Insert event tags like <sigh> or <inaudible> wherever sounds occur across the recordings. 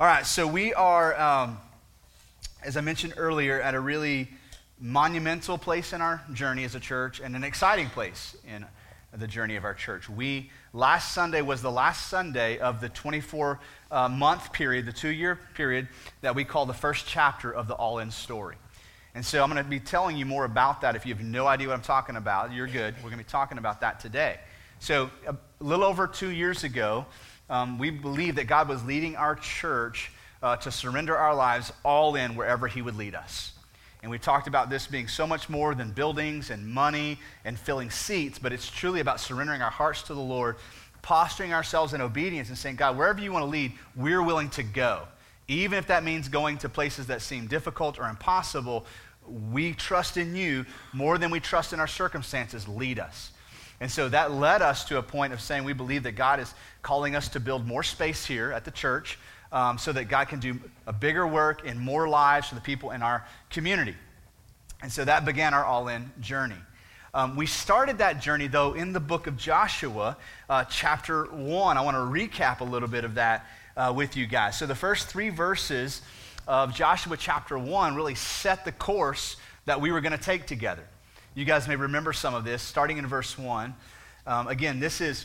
All right, so we are, um, as I mentioned earlier, at a really monumental place in our journey as a church and an exciting place in the journey of our church. We, last Sunday was the last Sunday of the 24 uh, month period, the two year period that we call the first chapter of the All In story. And so I'm going to be telling you more about that. If you have no idea what I'm talking about, you're good. We're going to be talking about that today. So, a little over two years ago, um, we believed that God was leading our church uh, to surrender our lives all in wherever He would lead us. And we talked about this being so much more than buildings and money and filling seats, but it's truly about surrendering our hearts to the Lord, posturing ourselves in obedience and saying, God, wherever you want to lead, we're willing to go. Even if that means going to places that seem difficult or impossible, we trust in you more than we trust in our circumstances. Lead us. And so that led us to a point of saying we believe that God is calling us to build more space here at the church um, so that God can do a bigger work in more lives for the people in our community. And so that began our all in journey. Um, we started that journey, though, in the book of Joshua, uh, chapter 1. I want to recap a little bit of that uh, with you guys. So, the first three verses of Joshua chapter 1 really set the course that we were going to take together. You guys may remember some of this, starting in verse 1. Um, again, this is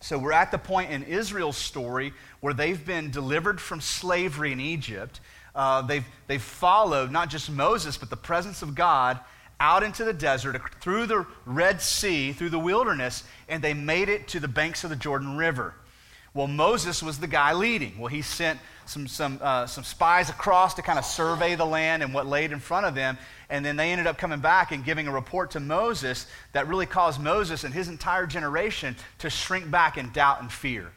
so we're at the point in Israel's story where they've been delivered from slavery in Egypt. Uh, they've, they've followed not just Moses, but the presence of God out into the desert, through the Red Sea, through the wilderness, and they made it to the banks of the Jordan River. Well, Moses was the guy leading. Well, he sent some, some, uh, some spies across to kind of survey the land and what laid in front of them. And then they ended up coming back and giving a report to Moses that really caused Moses and his entire generation to shrink back in doubt and fear.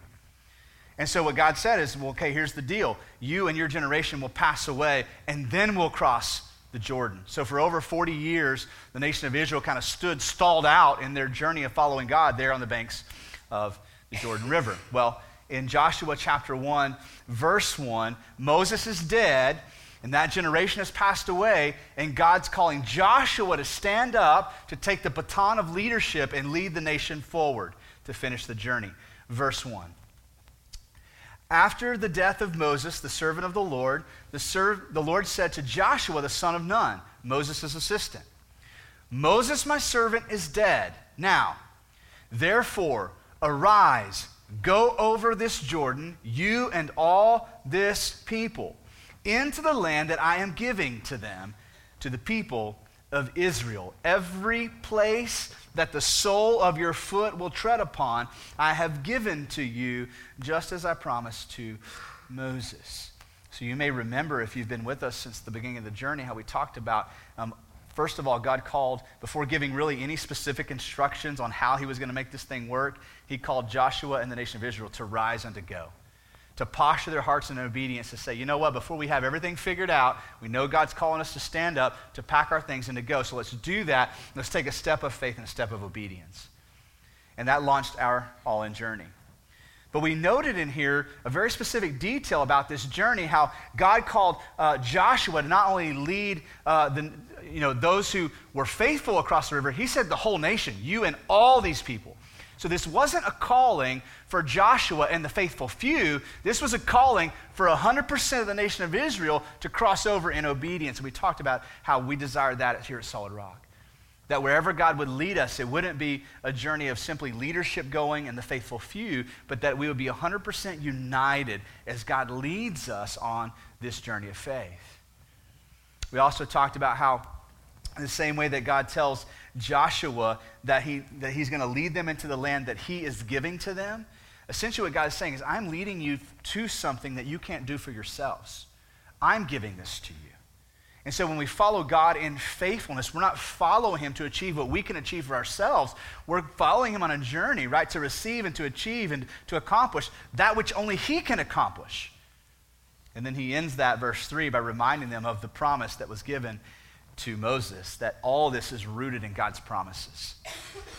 And so what God said is, well, okay, here's the deal. You and your generation will pass away, and then we'll cross the Jordan. So for over 40 years, the nation of Israel kind of stood stalled out in their journey of following God there on the banks of the Jordan River. Well, in Joshua chapter 1, verse 1, Moses is dead, and that generation has passed away, and God's calling Joshua to stand up, to take the baton of leadership, and lead the nation forward to finish the journey. Verse 1. After the death of Moses, the servant of the Lord, the, serv- the Lord said to Joshua, the son of Nun, Moses' assistant, Moses, my servant, is dead. Now, therefore, arise Go over this Jordan, you and all this people, into the land that I am giving to them, to the people of Israel. Every place that the sole of your foot will tread upon, I have given to you, just as I promised to Moses. So you may remember, if you've been with us since the beginning of the journey, how we talked about um, First of all, God called, before giving really any specific instructions on how he was going to make this thing work, he called Joshua and the nation of Israel to rise and to go. To posture their hearts in obedience to say, you know what, before we have everything figured out, we know God's calling us to stand up, to pack our things, and to go. So let's do that. Let's take a step of faith and a step of obedience. And that launched our all in journey. But we noted in here a very specific detail about this journey how God called uh, Joshua to not only lead uh, the, you know, those who were faithful across the river, he said the whole nation, you and all these people. So this wasn't a calling for Joshua and the faithful few. This was a calling for 100% of the nation of Israel to cross over in obedience. And we talked about how we desire that here at Solid Rock. That wherever God would lead us, it wouldn't be a journey of simply leadership going and the faithful few, but that we would be 100% united as God leads us on this journey of faith. We also talked about how, in the same way that God tells Joshua that, he, that he's going to lead them into the land that he is giving to them, essentially what God is saying is, I'm leading you to something that you can't do for yourselves. I'm giving this to you. And so when we follow God in faithfulness, we're not following Him to achieve what we can achieve for ourselves. We're following Him on a journey, right, to receive and to achieve and to accomplish that which only He can accomplish. And then he ends that verse 3 by reminding them of the promise that was given to Moses, that all this is rooted in God's promises.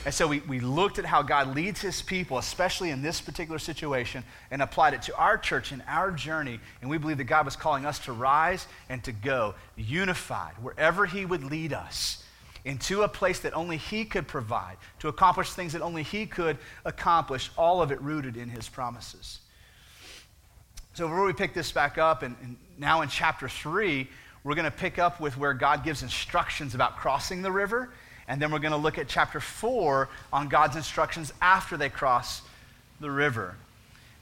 And so we, we looked at how God leads his people, especially in this particular situation, and applied it to our church and our journey. And we believe that God was calling us to rise and to go unified wherever he would lead us into a place that only he could provide, to accomplish things that only he could accomplish, all of it rooted in his promises. So, before we pick this back up, and, and now in chapter 3, we're going to pick up with where God gives instructions about crossing the river. And then we're going to look at chapter 4 on God's instructions after they cross the river.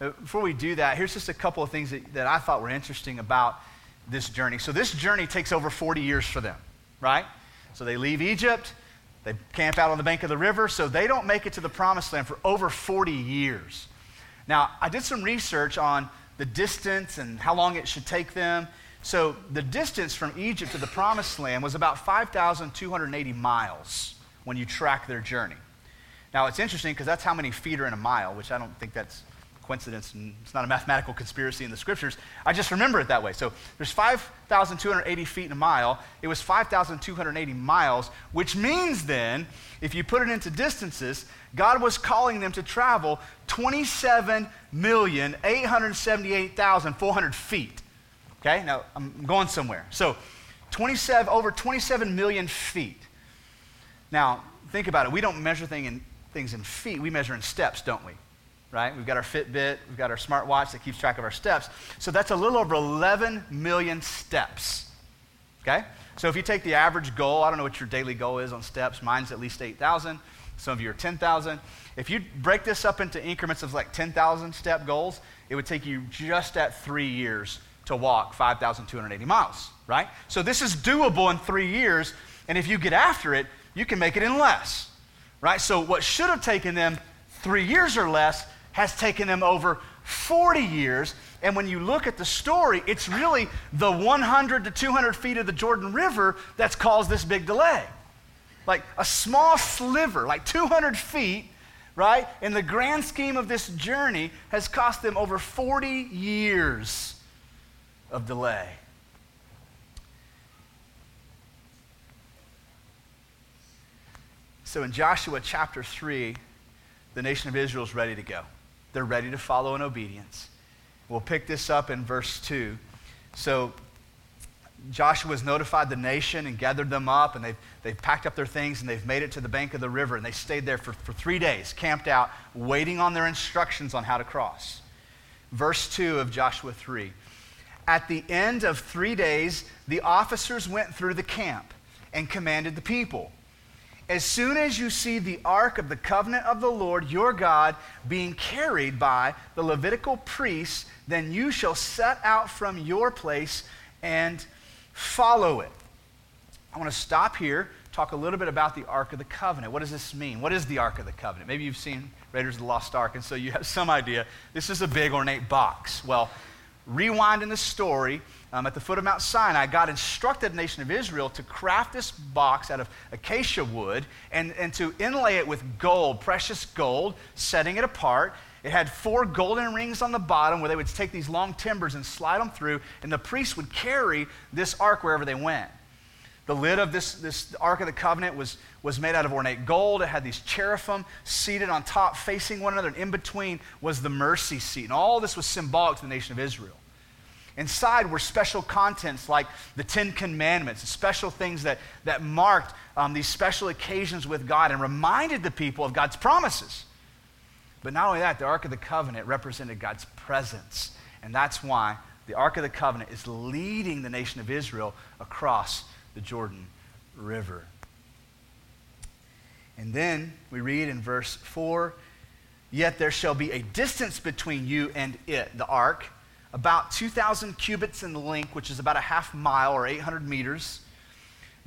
Uh, before we do that, here's just a couple of things that, that I thought were interesting about this journey. So, this journey takes over 40 years for them, right? So, they leave Egypt, they camp out on the bank of the river, so they don't make it to the promised land for over 40 years. Now, I did some research on the distance and how long it should take them. So, the distance from Egypt to the promised land was about 5,280 miles when you track their journey. Now, it's interesting because that's how many feet are in a mile, which I don't think that's coincidence and it's not a mathematical conspiracy in the scriptures. I just remember it that way. So there's 5,280 feet in a mile. it was 5,280 miles, which means then, if you put it into distances, God was calling them to travel 27,878,400 feet. Okay, now I'm going somewhere. So 27, over 27 million feet. Now, think about it. We don't measure thing in, things in feet, we measure in steps, don't we? right? We've got our Fitbit, we've got our smartwatch that keeps track of our steps. So that's a little over 11 million steps, okay? So if you take the average goal, I don't know what your daily goal is on steps, mine's at least 8,000. Some of you are 10,000. If you break this up into increments of like 10,000 step goals, it would take you just at three years to walk 5,280 miles, right? So this is doable in three years, and if you get after it, you can make it in less, right? So what should have taken them three years or less has taken them over 40 years. And when you look at the story, it's really the 100 to 200 feet of the Jordan River that's caused this big delay. Like a small sliver, like 200 feet, right, in the grand scheme of this journey has cost them over 40 years of delay. So in Joshua chapter 3, the nation of Israel is ready to go. They're ready to follow in obedience. We'll pick this up in verse 2. So Joshua has notified the nation and gathered them up, and they've, they've packed up their things and they've made it to the bank of the river, and they stayed there for, for three days, camped out, waiting on their instructions on how to cross. Verse 2 of Joshua 3. At the end of three days, the officers went through the camp and commanded the people as soon as you see the ark of the covenant of the Lord your God being carried by the Levitical priests, then you shall set out from your place and follow it. I want to stop here, talk a little bit about the Ark of the Covenant. What does this mean? What is the Ark of the Covenant? Maybe you've seen Raiders of the Lost Ark, and so you have some idea. This is a big ornate box. Well, rewind in the story um, at the foot of Mount Sinai, God instructed the nation of Israel to craft this box out of acacia wood and, and to inlay it with gold, precious gold, setting it apart. It had four golden rings on the bottom where they would take these long timbers and slide them through, and the priests would carry this ark wherever they went. The lid of this, this Ark of the Covenant was, was made out of ornate gold. It had these cherubim seated on top, facing one another, and in between was the mercy seat. And all this was symbolic to the nation of Israel. Inside were special contents like the Ten Commandments, special things that, that marked um, these special occasions with God and reminded the people of God's promises. But not only that, the Ark of the Covenant represented God's presence. And that's why the Ark of the Covenant is leading the nation of Israel across the Jordan River. And then we read in verse 4 Yet there shall be a distance between you and it, the ark about 2,000 cubits in length, which is about a half mile or 800 meters.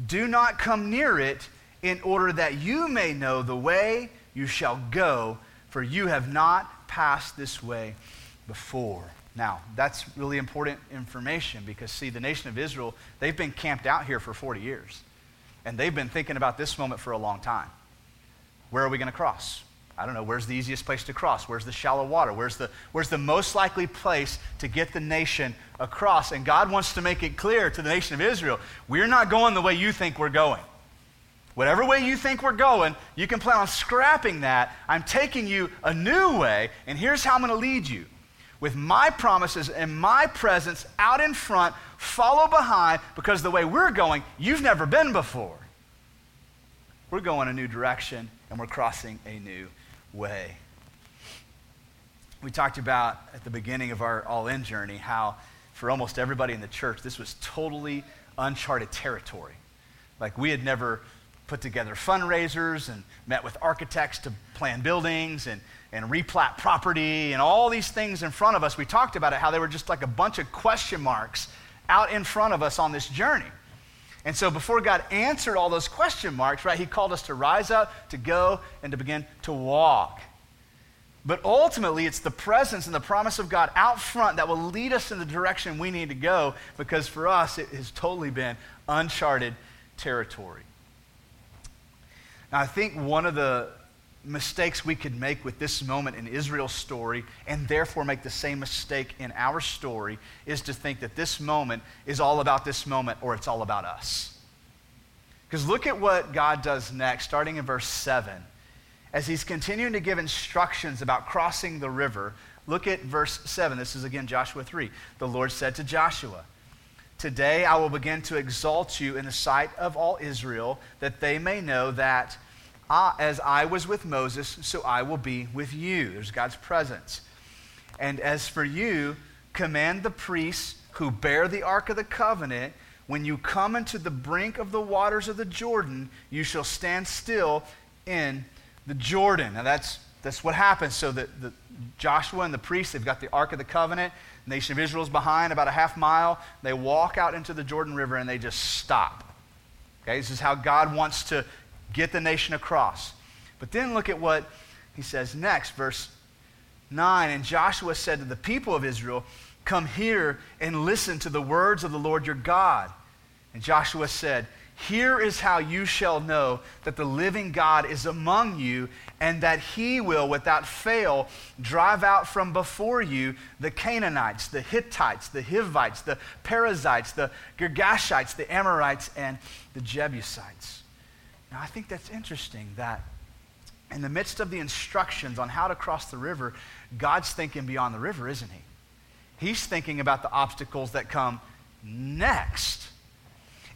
Do not come near it in order that you may know the way you shall go, for you have not passed this way before. Now, that's really important information because, see, the nation of Israel, they've been camped out here for 40 years. And they've been thinking about this moment for a long time. Where are we going to cross? I don't know, where's the easiest place to cross? Where's the shallow water? Where's the, where's the most likely place to get the nation across? And God wants to make it clear to the nation of Israel we're not going the way you think we're going. Whatever way you think we're going, you can plan on scrapping that. I'm taking you a new way, and here's how I'm going to lead you. With my promises and my presence out in front, follow behind, because the way we're going, you've never been before. We're going a new direction, and we're crossing a new way. we talked about at the beginning of our all in journey how, for almost everybody in the church, this was totally uncharted territory. Like, we had never put together fundraisers and met with architects to plan buildings and, and replat property and all these things in front of us. We talked about it, how they were just like a bunch of question marks out in front of us on this journey. And so before God answered all those question marks, right, he called us to rise up, to go, and to begin to walk. But ultimately, it's the presence and the promise of God out front that will lead us in the direction we need to go because for us, it has totally been uncharted territory. Now, I think one of the mistakes we could make with this moment in Israel's story, and therefore make the same mistake in our story, is to think that this moment is all about this moment or it's all about us. Because look at what God does next, starting in verse 7 as he's continuing to give instructions about crossing the river, look at verse 7. This is again Joshua 3. The Lord said to Joshua, Today I will begin to exalt you in the sight of all Israel, that they may know that I, as I was with Moses, so I will be with you. There's God's presence. And as for you, command the priests who bear the ark of the covenant, when you come into the brink of the waters of the Jordan, you shall stand still in the Jordan. Now that's, that's what happens. So the, the Joshua and the priests, they've got the Ark of the Covenant. The nation of Israel's behind about a half mile. They walk out into the Jordan River and they just stop. Okay, this is how God wants to get the nation across. But then look at what he says next, verse 9. And Joshua said to the people of Israel, Come here and listen to the words of the Lord your God. And Joshua said, here is how you shall know that the living God is among you, and that he will, without fail, drive out from before you the Canaanites, the Hittites, the Hivites, the Perizzites, the Girgashites, the Amorites, and the Jebusites. Now, I think that's interesting that in the midst of the instructions on how to cross the river, God's thinking beyond the river, isn't he? He's thinking about the obstacles that come next.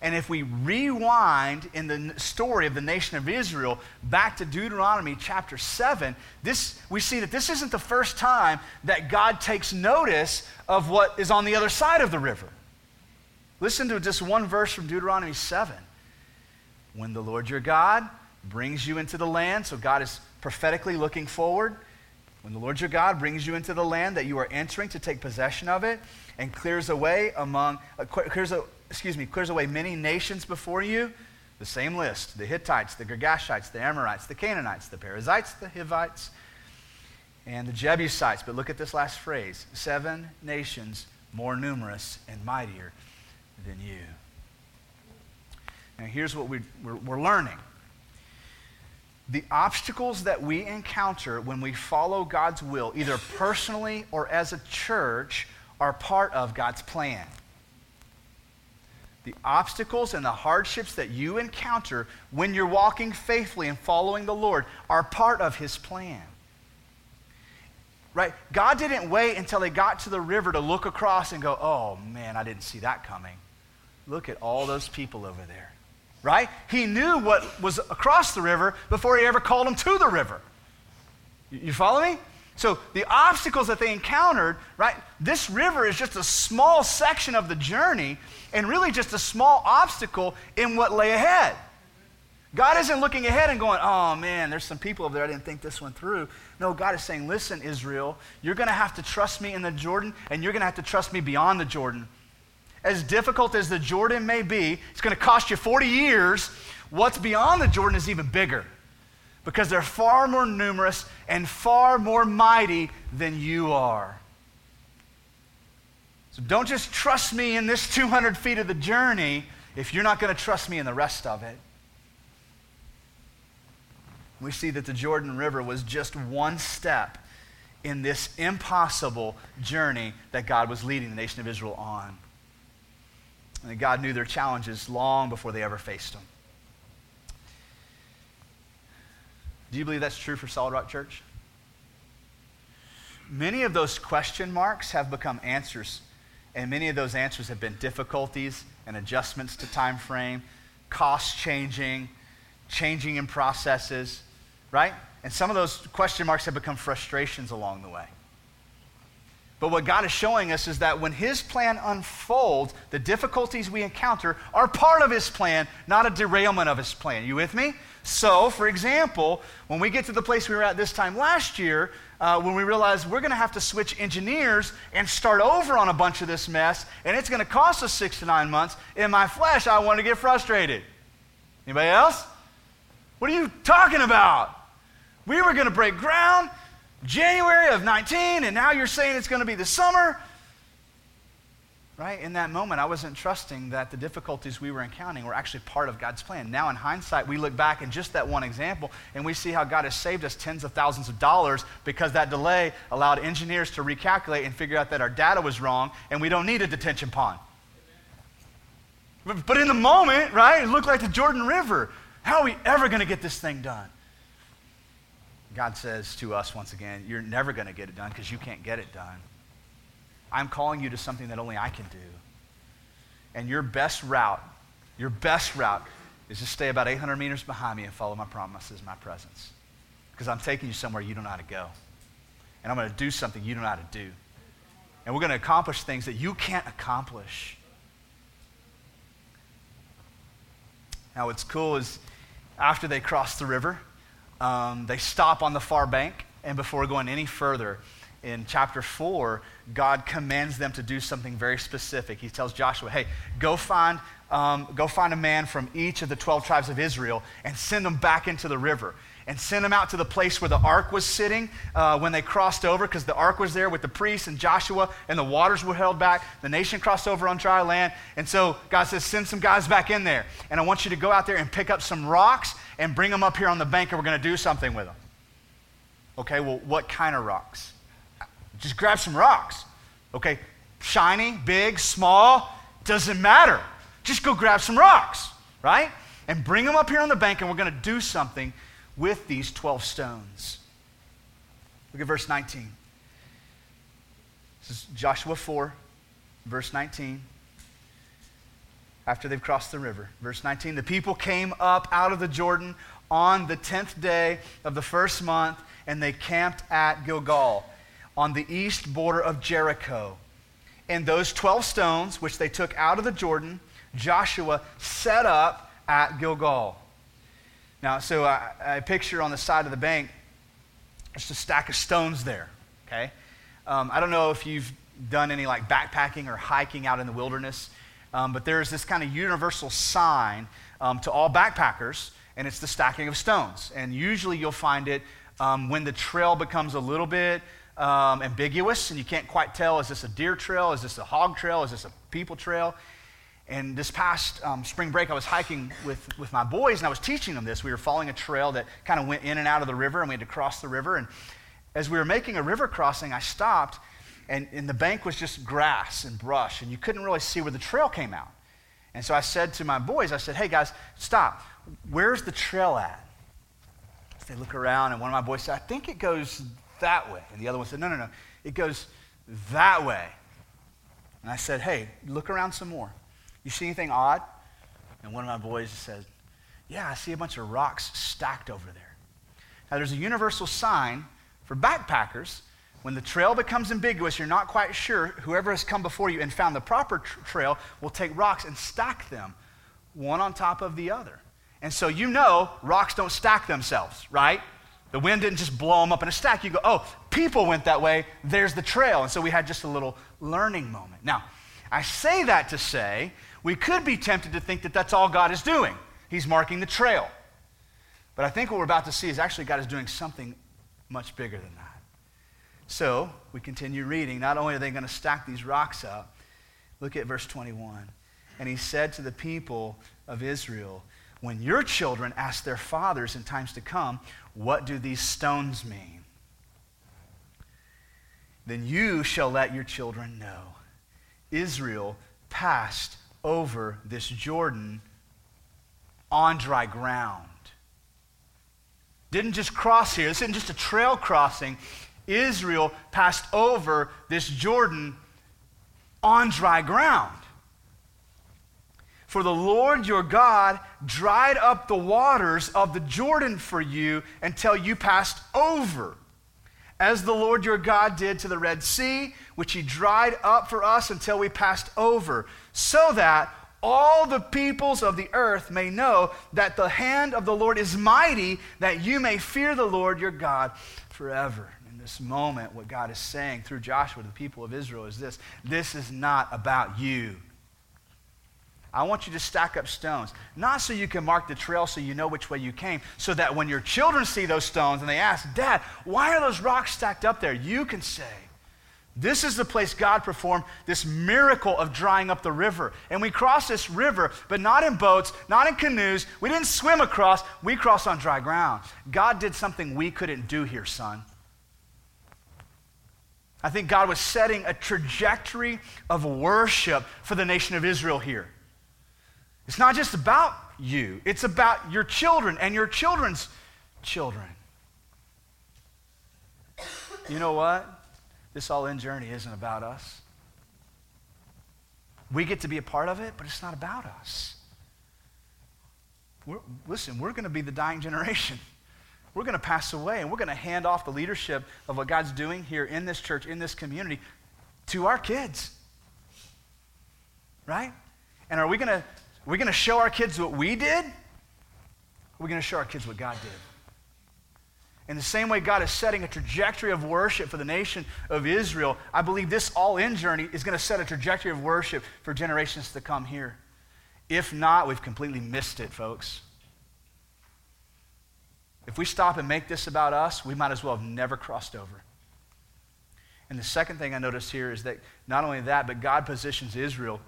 And if we rewind in the story of the nation of Israel back to Deuteronomy chapter 7, this, we see that this isn't the first time that God takes notice of what is on the other side of the river. Listen to just one verse from Deuteronomy 7. When the Lord your God brings you into the land, so God is prophetically looking forward. When the Lord your God brings you into the land that you are entering to take possession of it, and clears away among uh, clears excuse me, clears away many nations before you. The same list the Hittites, the Girgashites, the Amorites, the Canaanites, the Perizzites, the Hivites, and the Jebusites. But look at this last phrase seven nations more numerous and mightier than you. Now, here's what we, we're, we're learning the obstacles that we encounter when we follow God's will, either personally or as a church, are part of God's plan the obstacles and the hardships that you encounter when you're walking faithfully and following the Lord are part of His plan. Right? God didn't wait until they got to the river to look across and go, oh man, I didn't see that coming. Look at all those people over there. Right? He knew what was across the river before he ever called them to the river. You follow me? So the obstacles that they encountered, right? This river is just a small section of the journey and really just a small obstacle in what lay ahead. God isn't looking ahead and going, oh man, there's some people over there, I didn't think this one through. No, God is saying, listen, Israel, you're going to have to trust me in the Jordan, and you're going to have to trust me beyond the Jordan. As difficult as the Jordan may be, it's going to cost you 40 years. What's beyond the Jordan is even bigger because they're far more numerous and far more mighty than you are. So don't just trust me in this 200 feet of the journey if you're not going to trust me in the rest of it. We see that the Jordan River was just one step in this impossible journey that God was leading the nation of Israel on. And God knew their challenges long before they ever faced them. Do you believe that's true for Solid Rock Church? Many of those question marks have become answers, and many of those answers have been difficulties and adjustments to time frame, cost changing, changing in processes, right? And some of those question marks have become frustrations along the way. But what God is showing us is that when His plan unfolds, the difficulties we encounter are part of His plan, not a derailment of His plan. You with me? So, for example, when we get to the place we were at this time last year, uh, when we realized we're going to have to switch engineers and start over on a bunch of this mess, and it's going to cost us six to nine months, in my flesh, I want to get frustrated. Anybody else? What are you talking about? We were going to break ground. January of 19, and now you're saying it's going to be the summer. Right? In that moment, I wasn't trusting that the difficulties we were encountering were actually part of God's plan. Now, in hindsight, we look back in just that one example and we see how God has saved us tens of thousands of dollars because that delay allowed engineers to recalculate and figure out that our data was wrong and we don't need a detention pond. But in the moment, right, it looked like the Jordan River. How are we ever going to get this thing done? God says to us once again, You're never going to get it done because you can't get it done. I'm calling you to something that only I can do. And your best route, your best route is to stay about 800 meters behind me and follow my promises, my presence. Because I'm taking you somewhere you don't know how to go. And I'm going to do something you don't know how to do. And we're going to accomplish things that you can't accomplish. Now, what's cool is after they cross the river, um, they stop on the far bank, and before going any further, in chapter 4, God commands them to do something very specific. He tells Joshua, hey, go find, um, go find a man from each of the 12 tribes of Israel and send them back into the river and send them out to the place where the ark was sitting uh, when they crossed over, because the ark was there with the priests and Joshua, and the waters were held back. The nation crossed over on dry land. And so God says, Send some guys back in there. And I want you to go out there and pick up some rocks and bring them up here on the bank, and we're going to do something with them. Okay, well, what kind of rocks? Just grab some rocks. Okay, shiny, big, small, doesn't matter. Just go grab some rocks, right? And bring them up here on the bank, and we're going to do something with these 12 stones. Look at verse 19. This is Joshua 4, verse 19. After they've crossed the river. Verse 19 The people came up out of the Jordan on the 10th day of the first month, and they camped at Gilgal on the east border of Jericho. And those 12 stones, which they took out of the Jordan, Joshua set up at Gilgal. Now, so I, I picture on the side of the bank, just a stack of stones there, okay? Um, I don't know if you've done any like backpacking or hiking out in the wilderness, um, but there's this kind of universal sign um, to all backpackers, and it's the stacking of stones. And usually you'll find it um, when the trail becomes a little bit um, ambiguous and you can't quite tell is this a deer trail, is this a hog trail, is this a people trail? And this past um, spring break, I was hiking with, with my boys, and I was teaching them this. We were following a trail that kind of went in and out of the river, and we had to cross the river. And as we were making a river crossing, I stopped, and, and the bank was just grass and brush, and you couldn't really see where the trail came out. And so I said to my boys, I said, hey guys, stop. Where's the trail at? They look around, and one of my boys said, I think it goes that way. And the other one said, no, no, no, it goes that way. And I said, hey, look around some more. You see anything odd? And one of my boys said, Yeah, I see a bunch of rocks stacked over there. Now, there's a universal sign for backpackers. When the trail becomes ambiguous, you're not quite sure, whoever has come before you and found the proper tr- trail will take rocks and stack them one on top of the other. And so you know rocks don't stack themselves, right? The wind didn't just blow them up in a stack. You go, oh, people went that way. There's the trail. And so we had just a little learning moment. Now, I say that to say we could be tempted to think that that's all God is doing. He's marking the trail. But I think what we're about to see is actually God is doing something much bigger than that. So we continue reading. Not only are they going to stack these rocks up, look at verse 21. And he said to the people of Israel, When your children ask their fathers in times to come, What do these stones mean? Then you shall let your children know. Israel passed over this Jordan on dry ground. Didn't just cross here, this isn't just a trail crossing. Israel passed over this Jordan on dry ground. For the Lord your God dried up the waters of the Jordan for you until you passed over. As the Lord your God did to the Red Sea, which he dried up for us until we passed over, so that all the peoples of the earth may know that the hand of the Lord is mighty, that you may fear the Lord your God forever. In this moment, what God is saying through Joshua to the people of Israel is this this is not about you. I want you to stack up stones, not so you can mark the trail so you know which way you came, so that when your children see those stones and they ask, Dad, why are those rocks stacked up there? You can say, This is the place God performed this miracle of drying up the river. And we crossed this river, but not in boats, not in canoes. We didn't swim across, we crossed on dry ground. God did something we couldn't do here, son. I think God was setting a trajectory of worship for the nation of Israel here. It's not just about you, it's about your children and your children's children. You know what? This all in journey isn't about us. We get to be a part of it, but it's not about us. We're, listen, we're going to be the dying generation. We're going to pass away, and we're going to hand off the leadership of what God's doing here in this church, in this community, to our kids. Right? And are we going to we going to show our kids what we did? Or are we going to show our kids what God did? In the same way God is setting a trajectory of worship for the nation of Israel, I believe this all in journey is going to set a trajectory of worship for generations to come here. If not, we've completely missed it, folks. If we stop and make this about us, we might as well have never crossed over. And the second thing I notice here is that not only that, but God positions Israel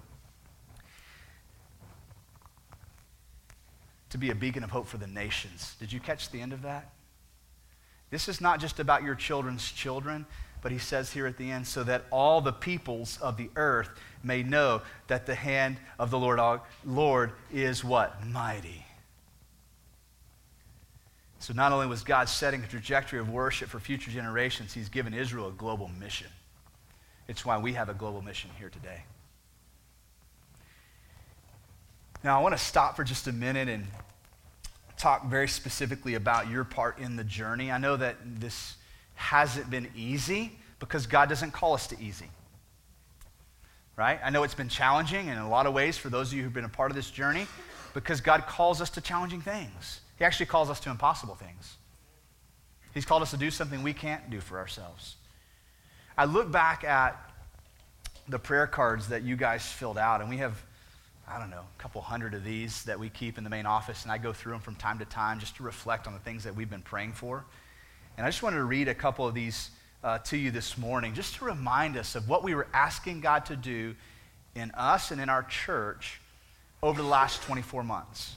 to be a beacon of hope for the nations. Did you catch the end of that? This is not just about your children's children, but he says here at the end, so that all the peoples of the earth may know that the hand of the Lord, Lord is what? Mighty. So not only was God setting a trajectory of worship for future generations, he's given Israel a global mission. It's why we have a global mission here today. Now, I want to stop for just a minute and talk very specifically about your part in the journey. I know that this hasn't been easy because God doesn't call us to easy. Right? I know it's been challenging in a lot of ways for those of you who've been a part of this journey because God calls us to challenging things. He actually calls us to impossible things. He's called us to do something we can't do for ourselves. I look back at the prayer cards that you guys filled out, and we have I don't know, a couple hundred of these that we keep in the main office, and I go through them from time to time just to reflect on the things that we've been praying for. And I just wanted to read a couple of these uh, to you this morning, just to remind us of what we were asking God to do in us and in our church over the last 24 months.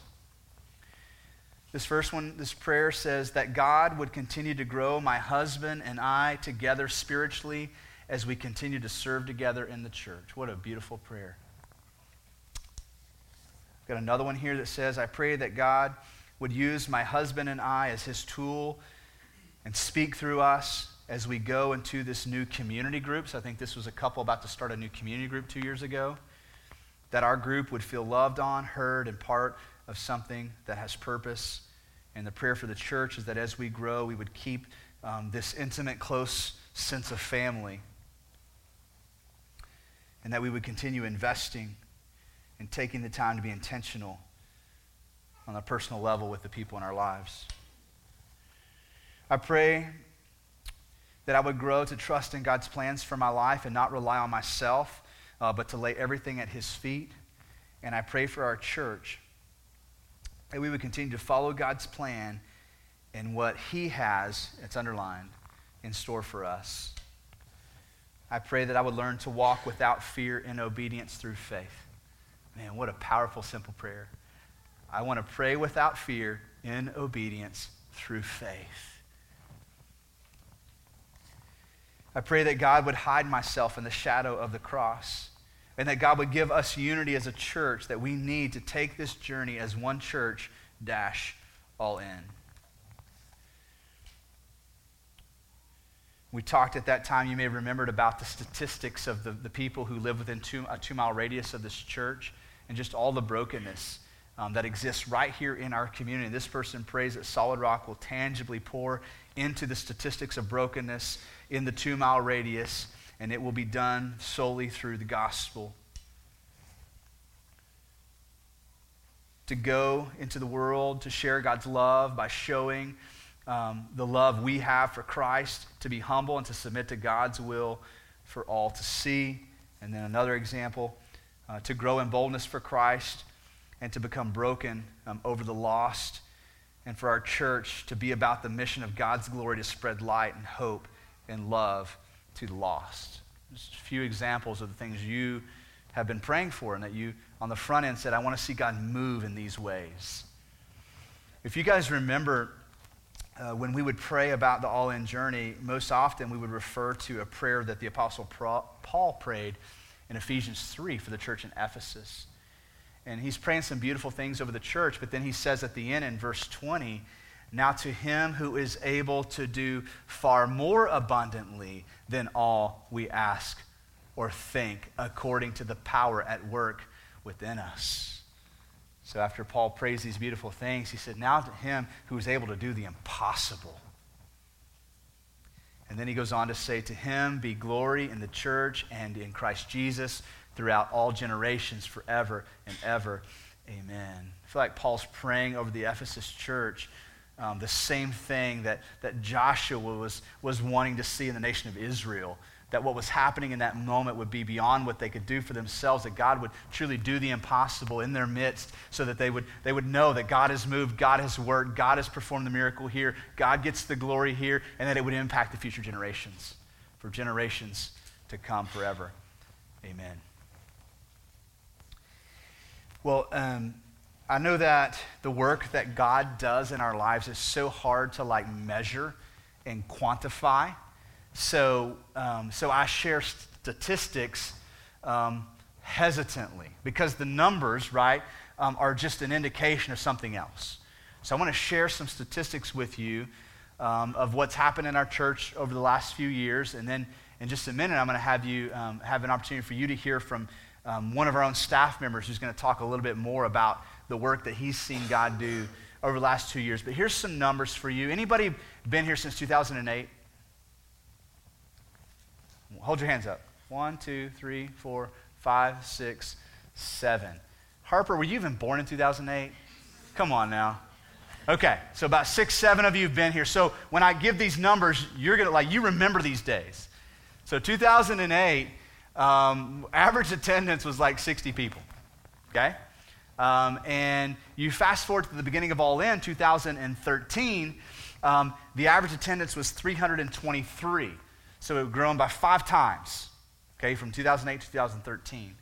This first one, this prayer says that God would continue to grow my husband and I together spiritually as we continue to serve together in the church. What a beautiful prayer. Got another one here that says, I pray that God would use my husband and I as his tool and speak through us as we go into this new community group. So I think this was a couple about to start a new community group two years ago. That our group would feel loved on, heard, and part of something that has purpose. And the prayer for the church is that as we grow, we would keep um, this intimate, close sense of family. And that we would continue investing and taking the time to be intentional on a personal level with the people in our lives. I pray that I would grow to trust in God's plans for my life and not rely on myself, uh, but to lay everything at His feet. And I pray for our church that we would continue to follow God's plan and what He has, it's underlined, in store for us. I pray that I would learn to walk without fear in obedience through faith. Man, what a powerful, simple prayer. I want to pray without fear in obedience through faith. I pray that God would hide myself in the shadow of the cross and that God would give us unity as a church that we need to take this journey as one church dash all in. We talked at that time, you may have remembered about the statistics of the, the people who live within two, a two mile radius of this church and just all the brokenness um, that exists right here in our community. This person prays that Solid Rock will tangibly pour into the statistics of brokenness in the two mile radius, and it will be done solely through the gospel. To go into the world to share God's love by showing um, the love we have for Christ, to be humble and to submit to God's will for all to see. And then another example uh, to grow in boldness for Christ and to become broken um, over the lost, and for our church to be about the mission of God's glory to spread light and hope and love to the lost. Just a few examples of the things you have been praying for and that you on the front end said, I want to see God move in these ways. If you guys remember uh, when we would pray about the all in journey, most often we would refer to a prayer that the Apostle Paul prayed in Ephesians 3 for the church in Ephesus. And he's praying some beautiful things over the church, but then he says at the end in verse 20, Now to him who is able to do far more abundantly than all we ask or think, according to the power at work within us. So after Paul prays these beautiful things, he said, Now to him who is able to do the impossible. And then he goes on to say, To him be glory in the church and in Christ Jesus throughout all generations, forever and ever. Amen. I feel like Paul's praying over the Ephesus church um, the same thing that, that Joshua was, was wanting to see in the nation of Israel that what was happening in that moment would be beyond what they could do for themselves, that God would truly do the impossible in their midst so that they would, they would know that God has moved, God has worked, God has performed the miracle here, God gets the glory here, and that it would impact the future generations for generations to come forever. Amen. Well, um, I know that the work that God does in our lives is so hard to like measure and quantify. So, um, so I share statistics um, hesitantly because the numbers, right, um, are just an indication of something else. So I want to share some statistics with you um, of what's happened in our church over the last few years. And then in just a minute, I'm going to have you um, have an opportunity for you to hear from um, one of our own staff members who's going to talk a little bit more about the work that he's seen God do over the last two years. But here's some numbers for you. Anybody been here since 2008? Hold your hands up. One, two, three, four, five, six, seven. Harper, were you even born in 2008? Come on now. Okay, so about six, seven of you have been here. So when I give these numbers, you're gonna like you remember these days. So 2008, um, average attendance was like 60 people. Okay, um, and you fast forward to the beginning of All In, 2013, um, the average attendance was 323. So it grown by five times, okay, from 2008 to 2013.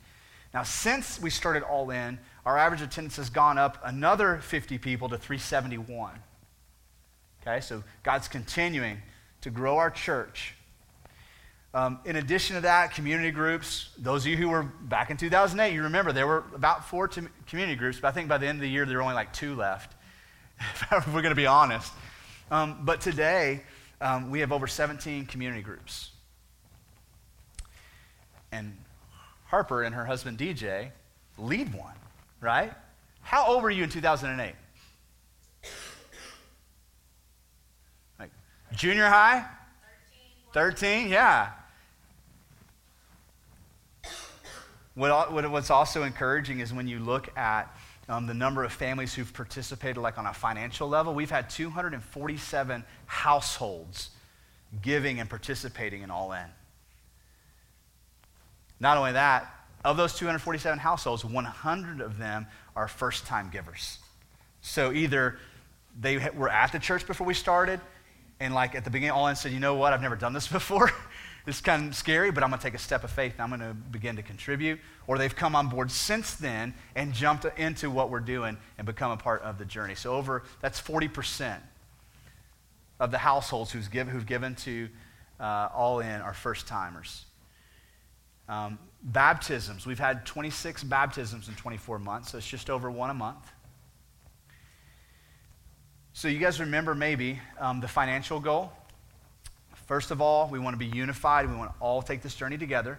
Now, since we started All In, our average attendance has gone up another 50 people to 371. Okay, so God's continuing to grow our church. Um, in addition to that, community groups, those of you who were back in 2008, you remember there were about four t- community groups, but I think by the end of the year there were only like two left, <laughs> if we're going to be honest. Um, but today, um, we have over 17 community groups. And Harper and her husband DJ lead one, right? How old were you in 2008? Like junior high? 13. 13, yeah. What, what's also encouraging is when you look at um, the number of families who've participated, like on a financial level, we've had 247 households giving and participating in All In. Not only that, of those 247 households, 100 of them are first time givers. So either they were at the church before we started, and like at the beginning, all in said, you know what, I've never done this <laughs> before. It's kind of scary, but I'm going to take a step of faith and I'm going to begin to contribute. Or they've come on board since then and jumped into what we're doing and become a part of the journey. So over, that's 40% of the households who's give, who've given to uh, All In are first timers. Um, baptisms, we've had 26 baptisms in 24 months, so it's just over one a month. So you guys remember maybe um, the financial goal First of all, we want to be unified. We want to all take this journey together.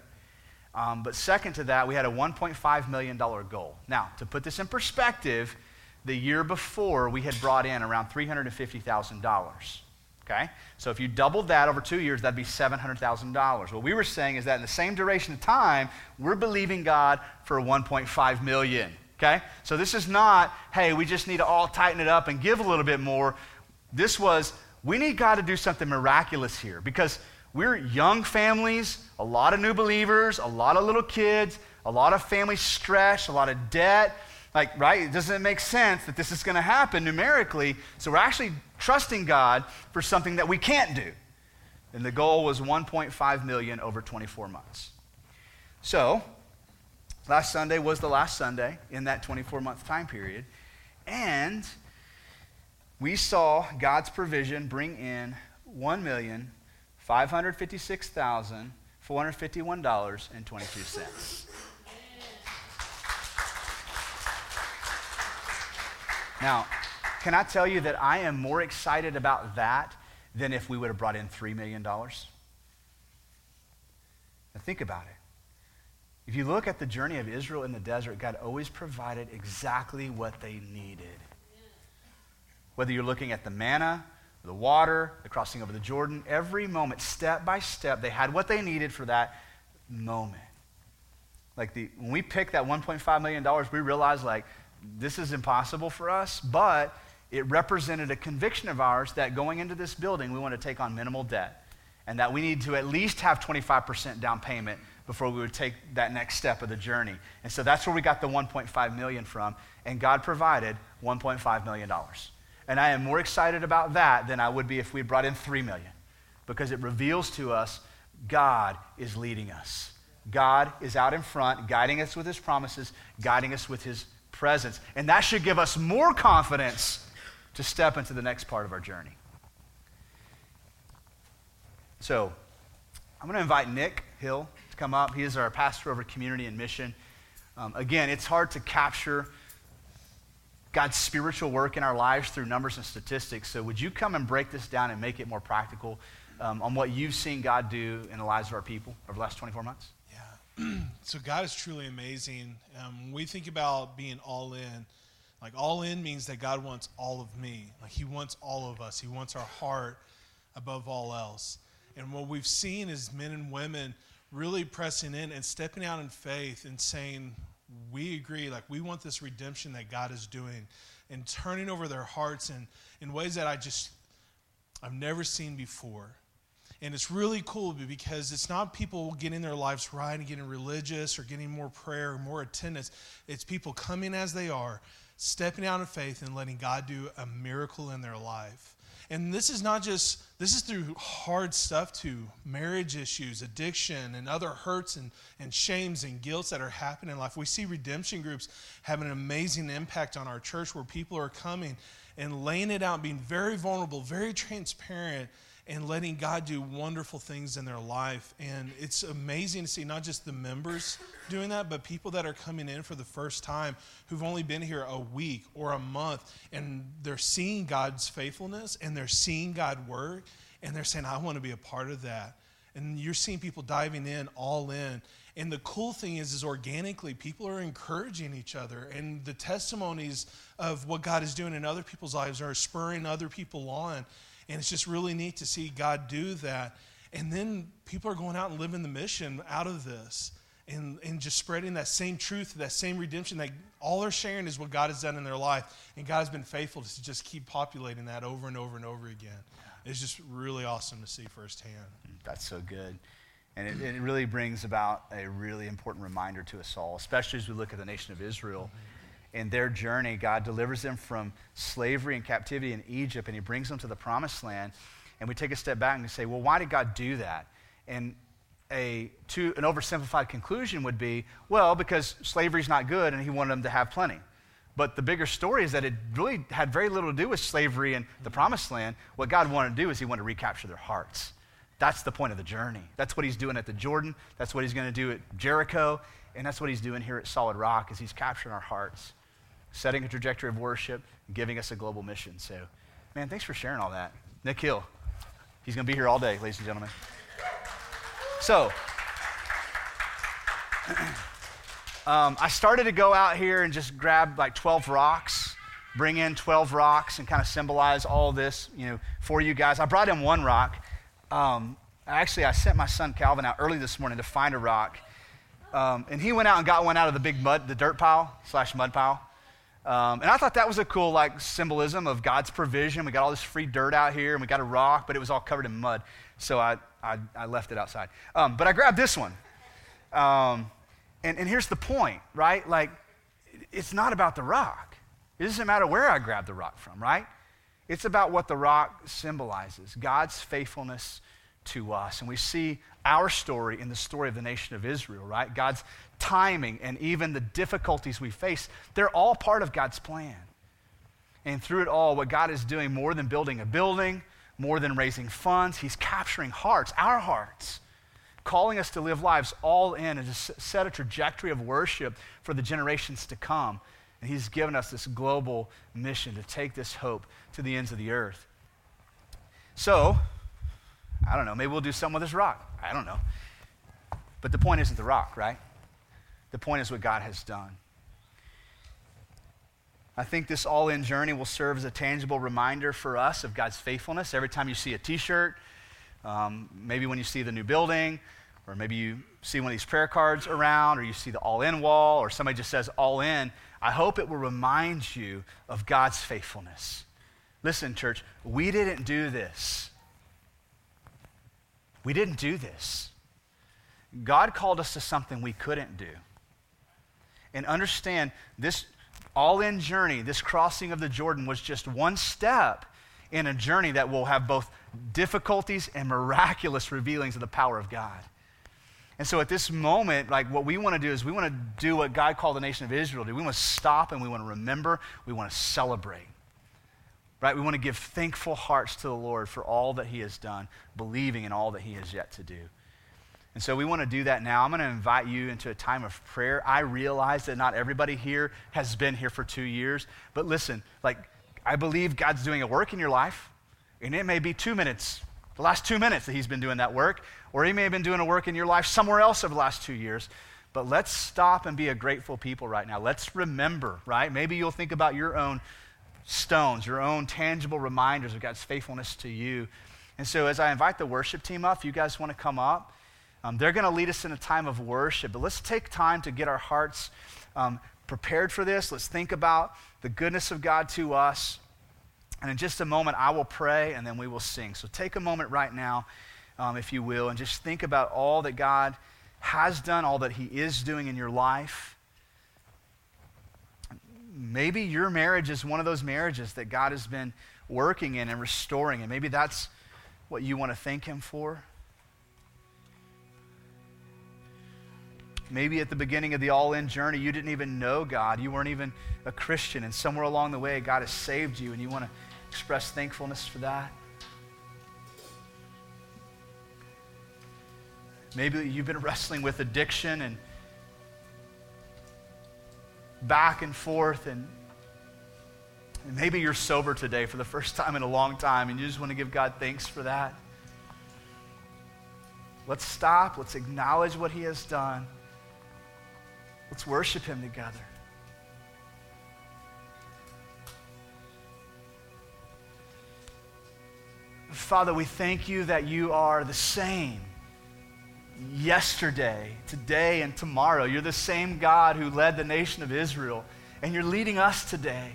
Um, but second to that, we had a $1.5 million goal. Now, to put this in perspective, the year before we had brought in around $350,000. Okay? So if you doubled that over two years, that'd be $700,000. What we were saying is that in the same duration of time, we're believing God for 1.5 million. Okay? So this is not, hey, we just need to all tighten it up and give a little bit more. This was, we need God to do something miraculous here because we're young families, a lot of new believers, a lot of little kids, a lot of family stress, a lot of debt. Like, right? Doesn't it make sense that this is going to happen numerically. So we're actually trusting God for something that we can't do. And the goal was 1.5 million over 24 months. So, last Sunday was the last Sunday in that 24 month time period. And we saw God's provision bring in $1,556,451.22. Now, can I tell you that I am more excited about that than if we would have brought in $3 million? Now, think about it. If you look at the journey of Israel in the desert, God always provided exactly what they needed. Whether you're looking at the manna, the water, the crossing over the Jordan, every moment, step by step, they had what they needed for that moment. Like the, when we picked that $1.5 million, we realized like this is impossible for us, but it represented a conviction of ours that going into this building, we want to take on minimal debt and that we need to at least have 25% down payment before we would take that next step of the journey. And so that's where we got the 1.5 million from, and God provided 1.5 million dollars. And I am more excited about that than I would be if we brought in 3 million because it reveals to us God is leading us. God is out in front, guiding us with his promises, guiding us with his presence. And that should give us more confidence to step into the next part of our journey. So, I'm going to invite Nick Hill to come up. He is our pastor over community and mission. Um, again, it's hard to capture God's spiritual work in our lives through numbers and statistics. So, would you come and break this down and make it more practical um, on what you've seen God do in the lives of our people over the last 24 months? Yeah. <clears throat> so God is truly amazing. Um, we think about being all in, like all in means that God wants all of me. Like He wants all of us. He wants our heart above all else. And what we've seen is men and women really pressing in and stepping out in faith and saying, we agree, like we want this redemption that God is doing and turning over their hearts in, in ways that I just, I've never seen before. And it's really cool because it's not people getting their lives right and getting religious or getting more prayer or more attendance. It's people coming as they are, stepping out in faith and letting God do a miracle in their life. And this is not just, this is through hard stuff too marriage issues, addiction, and other hurts and, and shames and guilts that are happening in life. We see redemption groups having an amazing impact on our church where people are coming and laying it out, being very vulnerable, very transparent and letting God do wonderful things in their life. And it's amazing to see not just the members doing that, but people that are coming in for the first time who've only been here a week or a month, and they're seeing God's faithfulness and they're seeing God work, and they're saying, I want to be a part of that. And you're seeing people diving in, all in. And the cool thing is, is organically, people are encouraging each other. And the testimonies of what God is doing in other people's lives are spurring other people on. And it's just really neat to see God do that. And then people are going out and living the mission out of this and, and just spreading that same truth, that same redemption that all they're sharing is what God has done in their life. And God has been faithful to just keep populating that over and over and over again. It's just really awesome to see firsthand. That's so good. And it, it really brings about a really important reminder to us all, especially as we look at the nation of Israel. Mm-hmm in their journey, God delivers them from slavery and captivity in Egypt, and He brings them to the promised land. And we take a step back and say, well, why did God do that? And a, to, an oversimplified conclusion would be, well, because slavery is not good, and He wanted them to have plenty. But the bigger story is that it really had very little to do with slavery and the promised land. What God wanted to do is He wanted to recapture their hearts. That's the point of the journey. That's what He's doing at the Jordan. That's what He's going to do at Jericho. And that's what He's doing here at Solid Rock, is He's capturing our hearts setting a trajectory of worship, giving us a global mission. So, man, thanks for sharing all that. Nick Hill, he's going to be here all day, ladies and gentlemen. So, <clears throat> um, I started to go out here and just grab like 12 rocks bring in 12 rocks and kind of symbolize all this, you know, for you guys. I brought in one rock. Um, actually, I sent my son Calvin out early this morning to find a rock. Um, and he went out and got one out of the big mud, the dirt pile slash mud pile. Um, and I thought that was a cool like symbolism of God's provision. We got all this free dirt out here, and we got a rock, but it was all covered in mud. So I, I, I left it outside. Um, but I grabbed this one. Um, and, and here's the point, right? Like, it's not about the rock. It doesn't matter where I grab the rock from, right? It's about what the rock symbolizes God's faithfulness to us. And we see our story in the story of the nation of Israel, right? God's timing and even the difficulties we face, they're all part of God's plan. And through it all, what God is doing more than building a building, more than raising funds, He's capturing hearts, our hearts, calling us to live lives all in and to set a trajectory of worship for the generations to come. And He's given us this global mission to take this hope to the ends of the earth. So, I don't know, maybe we'll do something with this rock. I don't know. But the point isn't the rock, right? The point is what God has done. I think this all in journey will serve as a tangible reminder for us of God's faithfulness. Every time you see a t shirt, um, maybe when you see the new building, or maybe you see one of these prayer cards around, or you see the all in wall, or somebody just says all in, I hope it will remind you of God's faithfulness. Listen, church, we didn't do this. We didn't do this. God called us to something we couldn't do. And understand this all in journey, this crossing of the Jordan was just one step in a journey that will have both difficulties and miraculous revealings of the power of God. And so at this moment, like what we want to do is we want to do what God called the nation of Israel to do. We want to stop and we want to remember, we want to celebrate. Right? We want to give thankful hearts to the Lord for all that He has done, believing in all that He has yet to do. And so we want to do that now. I'm going to invite you into a time of prayer. I realize that not everybody here has been here for two years, but listen, like, I believe God's doing a work in your life, and it may be two minutes, the last two minutes that He's been doing that work, or He may have been doing a work in your life somewhere else over the last two years. But let's stop and be a grateful people right now. Let's remember, right? Maybe you'll think about your own stones, your own tangible reminders of God's faithfulness to you. And so, as I invite the worship team up, you guys want to come up, um, they're going to lead us in a time of worship. But let's take time to get our hearts um, prepared for this. Let's think about the goodness of God to us. And in just a moment, I will pray and then we will sing. So take a moment right now, um, if you will, and just think about all that God has done, all that He is doing in your life. Maybe your marriage is one of those marriages that God has been working in and restoring, and maybe that's what you want to thank Him for. Maybe at the beginning of the all in journey, you didn't even know God. You weren't even a Christian. And somewhere along the way, God has saved you, and you want to express thankfulness for that. Maybe you've been wrestling with addiction and back and forth, and, and maybe you're sober today for the first time in a long time, and you just want to give God thanks for that. Let's stop. Let's acknowledge what He has done. Let's worship Him together. Father, we thank you that you are the same yesterday, today, and tomorrow. You're the same God who led the nation of Israel, and you're leading us today.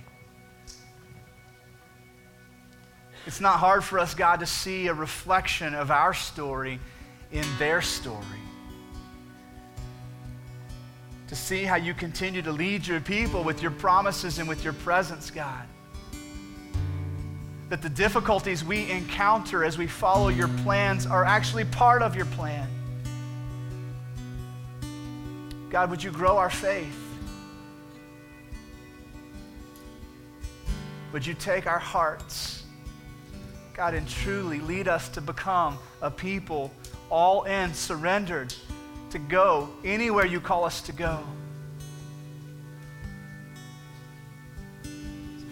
It's not hard for us, God, to see a reflection of our story in their story to see how you continue to lead your people with your promises and with your presence, God. That the difficulties we encounter as we follow your plans are actually part of your plan. God, would you grow our faith? Would you take our hearts, God, and truly lead us to become a people all in, surrendered to go anywhere you call us to go.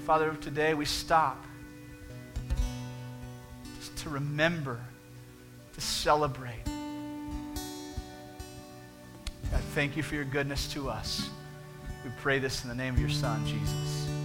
Father, today we stop to remember, to celebrate. God, thank you for your goodness to us. We pray this in the name of your Son, Jesus.